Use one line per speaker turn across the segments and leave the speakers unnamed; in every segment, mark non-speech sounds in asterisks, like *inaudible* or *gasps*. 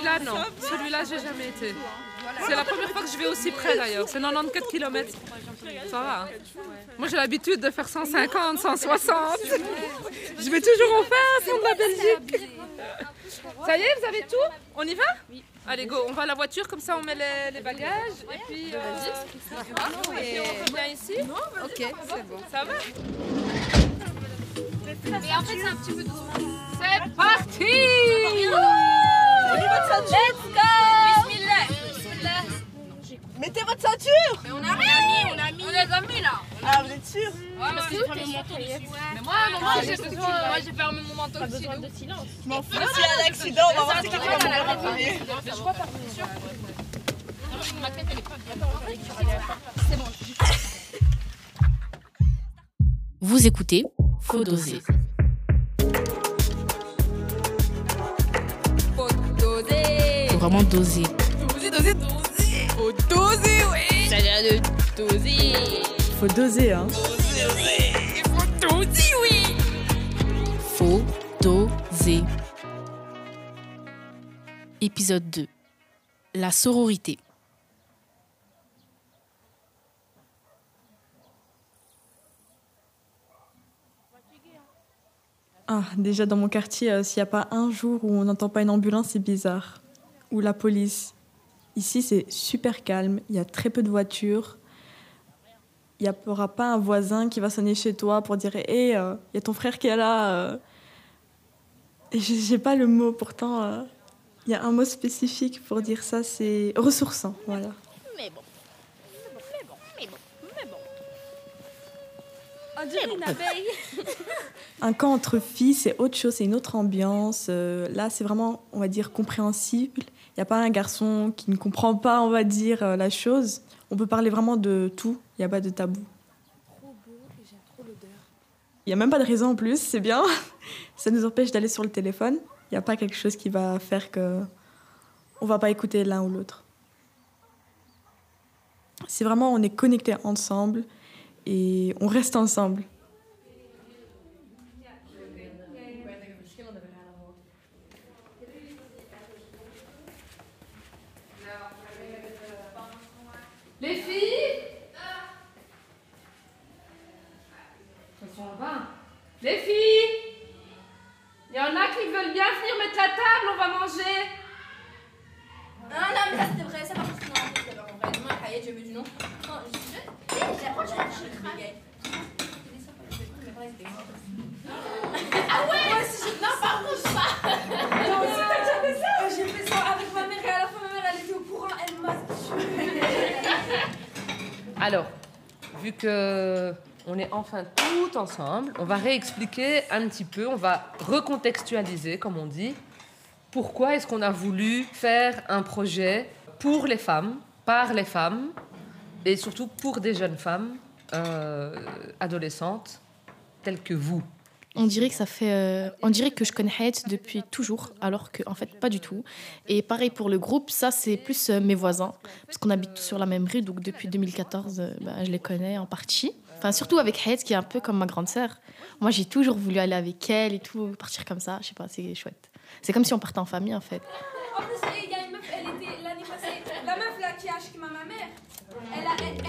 Celui-là, non. Celui-là, j'ai jamais été. C'est la première fois que je vais aussi près d'ailleurs. C'est 94 km. Ça va. hein. Moi, j'ai l'habitude de faire 150, 160. Je vais toujours en fin fond de la Belgique. Ça y est, vous avez tout? On y va? Allez, go. On va à la voiture, comme ça on met les, bagages. Et puis, euh, on revient ici.
Ok, c'est.
Ça va?
Mais en fait, c'est un petit peu doucement.
C'est parti
Let's go Bismillah Bismillah
Mettez votre ceinture
Mais on a rien mis, on a mis. On les a mis là
Ah, vous êtes sûr
Ouais, parce que j'ai fermé mon manteau dessus.
Mais moi, moi j'ai besoin.
Moi, j'ai fermé mon manteau dessus.
Je m'en fous, s'il y a un accident, on va voir c'est qui qui va mourir en premier.
Ma tête, elle est pas bien.
Vous écoutez Faut doser. Vraiment doser.
Doser, doser, doser. Faut doser, oui. Ça vient de doser.
Faut doser, hein.
Il faut doser, oui.
Faut doser. Épisode 2. La sororité.
Ah, déjà dans mon quartier, euh, s'il n'y a pas un jour où on n'entend pas une ambulance, c'est bizarre. Ou la police. Ici, c'est super calme, il y a très peu de voitures. Il n'y aura pas un voisin qui va sonner chez toi pour dire Hé, il y a ton frère qui est là. euh. Et j'ai pas le mot, pourtant, euh, il y a un mot spécifique pour dire ça c'est ressourçant. Voilà.
Mais bon. Mais bon, mais bon, mais bon.
On dirait une abeille. *laughs*
Un camp entre filles, c'est autre chose, c'est une autre ambiance. Euh, là, c'est vraiment, on va dire, compréhensible. N'y a pas un garçon qui ne comprend pas, on va dire, euh, la chose. On peut parler vraiment de tout, il n'y a pas de tabou. Il n'y a même pas de raison en plus, c'est bien. *laughs* Ça nous empêche d'aller sur le téléphone. Il n'y a pas quelque chose qui va faire que on va pas écouter l'un ou l'autre. C'est vraiment, on est connectés ensemble et on reste ensemble.
Les filles Elles sont en bas. Les filles Il y en a qui veulent bien venir mettre la table, on va manger.
Non, non, mais ça c'était vrai, ça par contre, non, c'est pas vrai. Demain, j'ai vu du nom. Non, je suis jeune. Et la prochaine, je suis Ah ouais Moi aussi, je... Non, par contre, je pas. Non, aussi, t'as déjà fait ça J'ai fait ça avec ma mère et à la fin, ma mère, elle était au courant, elle m'a tué.
Alors, vu que on est enfin tout ensemble, on va réexpliquer un petit peu, on va recontextualiser, comme on dit, pourquoi est-ce qu'on a voulu faire un projet pour les femmes, par les femmes, et surtout pour des jeunes femmes euh, adolescentes telles que vous.
On dirait que ça fait, euh, on dirait que je connais Hayat depuis toujours, alors que fait pas du tout. Et pareil pour le groupe, ça c'est plus euh, mes voisins, parce qu'on habite tous sur la même rue, donc depuis 2014, euh, ben, je les connais en partie. Enfin surtout avec Hayat qui est un peu comme ma grande sœur. Moi j'ai toujours voulu aller avec elle et tout, partir comme ça. Je sais pas, c'est chouette. C'est comme si on partait en famille en fait.
Elle elle,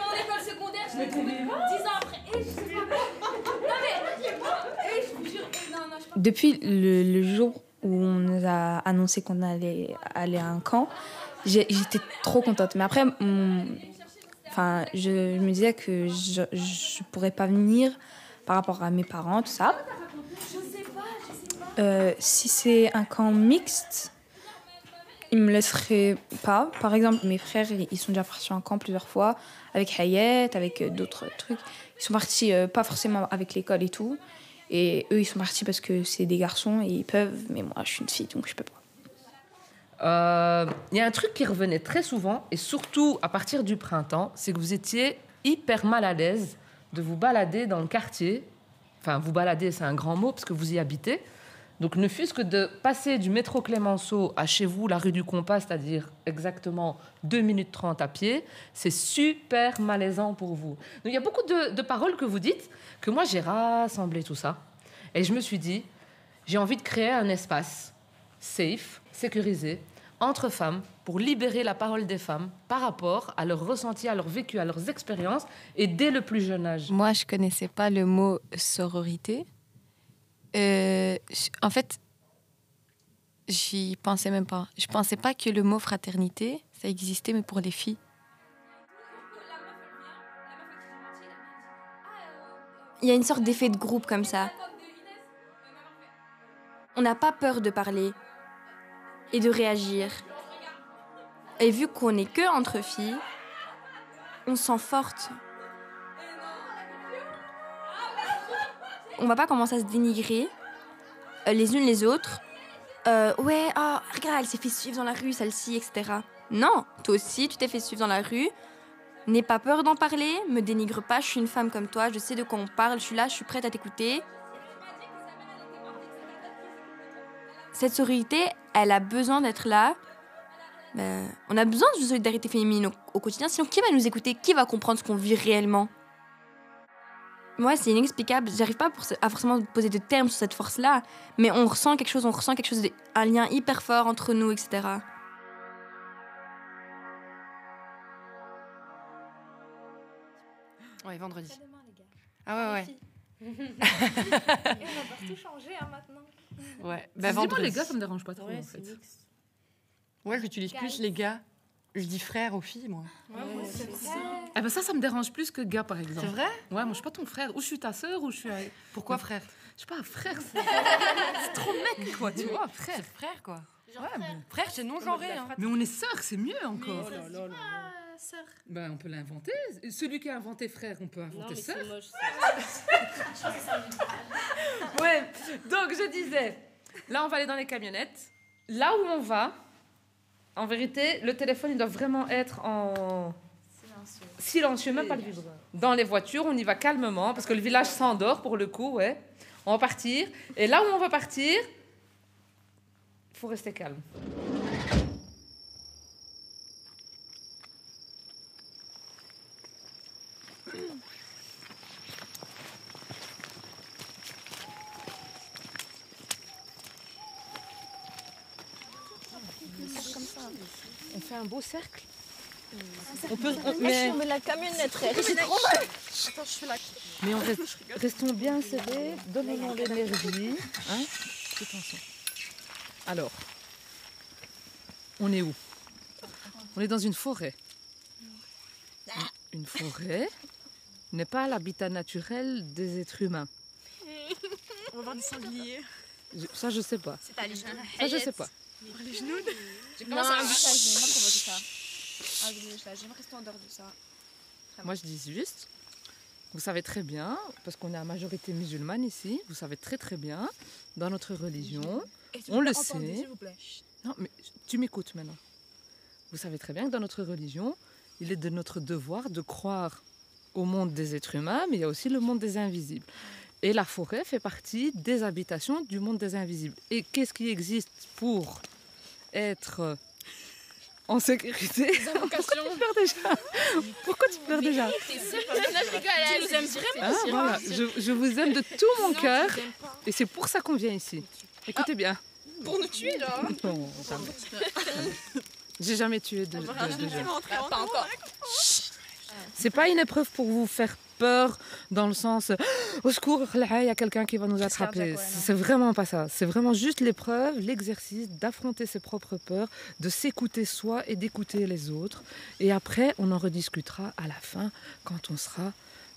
mon école secondaire, je l'ai trouvée 10 ans après. Et je sais pas. Non mais, et je vous jure, et non, non, je pense
Depuis le, jour où on nous a annoncé qu'on allait aller à un camp, j'étais trop contente. Mais après, enfin, je, me disais que je ne pourrais pas venir par rapport à mes parents, tout ça. Euh, si c'est un camp mixte, ils me laisseraient pas. Par exemple, mes frères, ils sont déjà partis en camp plusieurs fois avec Hayat, avec euh, d'autres trucs. Ils sont partis euh, pas forcément avec l'école et tout. Et eux, ils sont partis parce que c'est des garçons et ils peuvent. Mais moi, je suis une fille, donc je peux pas.
Euh, Il y a un truc qui revenait très souvent, et surtout à partir du printemps, c'est que vous étiez hyper mal à l'aise de vous balader dans le quartier. Enfin, vous balader, c'est un grand mot parce que vous y habitez. Donc, ne fût-ce que de passer du métro Clémenceau à chez vous, la rue du Compas, c'est-à-dire exactement 2 minutes 30 à pied, c'est super malaisant pour vous. Il y a beaucoup de, paroles que vous dites que moi, j'ai rassemblé tout ça. Et je me suis dit, j'ai envie de créer un espace safe, sécurisé, entre femmes, pour libérer la parole des femmes par rapport à leur ressenti, à leur vécu, à leurs expériences, et dès le plus jeune âge.
Moi, je connaissais pas le mot sororité. Euh, en fait, j'y pensais même pas. Je pensais pas que le mot fraternité, ça existait, mais pour les filles.
Il y a une sorte d'effet de groupe comme ça. On n'a pas peur de parler et de réagir. Et vu qu'on n'est que entre filles, on se sent forte. On va pas commencer à se dénigrer euh, les unes les autres. Euh, ouais, ah, regarde, elle s'est fait suivre dans la rue, celle-ci, etc. Non, toi aussi, tu t'es fait suivre dans la rue. N'aie pas peur d'en parler, me dénigre pas, je suis une femme comme toi, je sais de quoi on parle, je suis là, je suis prête à t'écouter. Cette sororité, elle a besoin d'être là. Ben, on a besoin de solidarité féminine au quotidien, sinon qui va nous écouter Qui va comprendre ce qu'on vit réellement? Moi, c'est inexplicable, j'arrive pas pour- à forcément poser de termes sur cette force-là, mais on ressent quelque chose, on ressent quelque chose, de- un lien hyper fort entre nous, etc.
Ouais, vendredi. Ah ouais,
Et on va tout changer hein, maintenant.
ouais. Ouais, bah
Dis-moi,
vendredi.
les gars, ça me dérange pas trop, en fait.
Ouais, j'utilise plus les gars. Je dis frère aux filles, moi.
Eh ben ça, ça me dérange plus que gars, par exemple.
C'est vrai?
Ouais, moi, je suis pas ton frère. Ou je suis ta sœur, ou je suis...
Pourquoi frère?
Je sais pas, frère, *laughs* c'est trop mec, quoi, tu vois, frère.
C'est frère, quoi.
Ouais, mais...
Frère, c'est non-genré. Hein.
mais on est sœurs, c'est mieux encore.
Ah, sœur.
Ben, on peut l'inventer. Celui qui a inventé frère, on peut inventer sœur. *laughs* Ouais, donc je disais, là on va aller dans les camionnettes. Là où on va, en vérité, le téléphone il doit vraiment être en silencieux, même pas le vibreur. Dans les voitures, on y va calmement parce que le village s'endort pour le coup, ouais. On va partir. Et là où on va partir, faut rester calme. On fait un beau cercle. On peut, on- mais,
met la camionnette, frère.
mais on reste, restons bien serrés, donnons-nous l'énergie. Hein Attention. Alors, on est où? On est dans une forêt. Une forêt n'est pas l'habitat naturel des êtres humains.
On va voir des sangliers.
Ça, je sais pas. Ça, je sais pas.
J'ai ça. Ça, j'aimerais rester en dehors de ça.
Moi, je dis juste, vous savez très bien, parce qu'on est à majorité musulmane ici, vous savez très très bien, dans notre religion, on le sait. Non, mais tu m'écoutes maintenant. Vous savez très bien que dans notre religion, il est de notre devoir de croire au monde des êtres humains, mais il y a aussi le monde des invisibles. Et la forêt fait partie des habitations du monde des invisibles. Et qu'est-ce qui existe pour être en sécurité Pourquoi tu pleures déjà Pourquoi tu pleures déjà je, vous aime de tout mon cœur et c'est pour ça qu'on vient ici. Écoutez bien.
Pour nous tuer, là.
Non. J'ai jamais tué de, de, de jeunes.
Pas encore.
C'est pas une épreuve pour vous faire peur dans le sens *gasps* au secours, là il y a quelqu'un qui va nous attraper. C'est vraiment pas ça. C'est vraiment juste l'épreuve, l'exercice d'affronter ses propres peurs, de s'écouter soi et d'écouter les autres. Et après, on en rediscutera à la fin quand on sera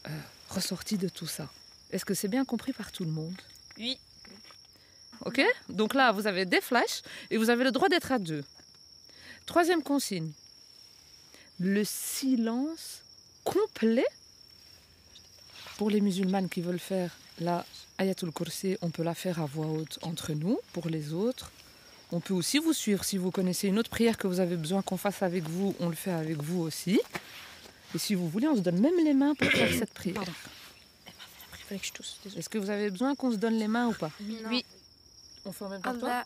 euh, ressorti de tout ça. Est-ce que c'est bien compris par tout le monde?
Oui.
Ok? Donc là, vous avez des flashs et vous avez le droit d'être à deux. Troisième consigne. Le silence complet pour les musulmanes qui veulent faire la Ayatul Kursi, on peut la faire à voix haute entre nous. Pour les autres, on peut aussi vous suivre. Si vous connaissez une autre prière que vous avez besoin qu'on fasse avec vous, on le fait avec vous aussi. Et si vous voulez, on se donne même les mains pour faire cette prière.
fallait que je tousse. désolée.
Est-ce que vous avez besoin qu'on se donne les mains ou pas?
Oui.
On fait en même temps
Allah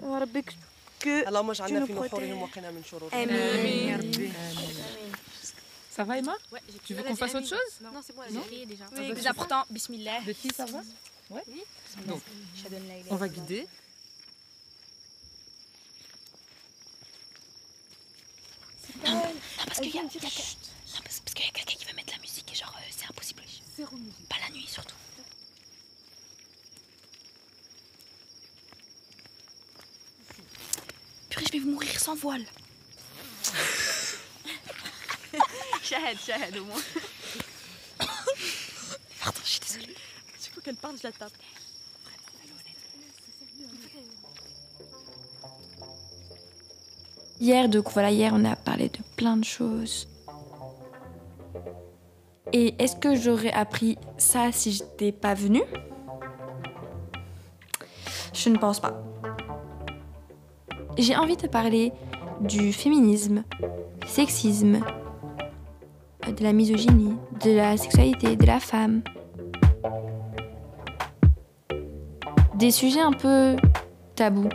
وربك
اللهم اجعلنا في نحورهم وقنا من شرورهم
آمين
يا ربي
Ça va, Emma Tu veux qu'on fasse autre chose
Non, c'est bon,
Non
j'ai déjà.
Ah, bah,
plus
super.
important, bismillah.
De qui ça va Ouais. Donc,
Shadon la ilaha
on va
illallah.
guider.
Non, non, parce qu'il y a, il y a que- non, parce, parce qu'il y a quelqu'un qui veut mettre la musique et genre euh, c'est impossible. Pas la nuit surtout. Je vais mourir sans voile. *laughs*
Shahad, Shahad au moins. *coughs*
Pardon, je suis désolée.
Du coup, qu'elle parle, je la tape.
Hier, donc voilà, hier on a parlé de plein de choses. Et est-ce que j'aurais appris ça si j'étais pas venue? Je ne pense pas. J'ai envie de parler du féminisme, du sexisme, de la misogynie, de la sexualité, de la femme. Des sujets un peu tabous.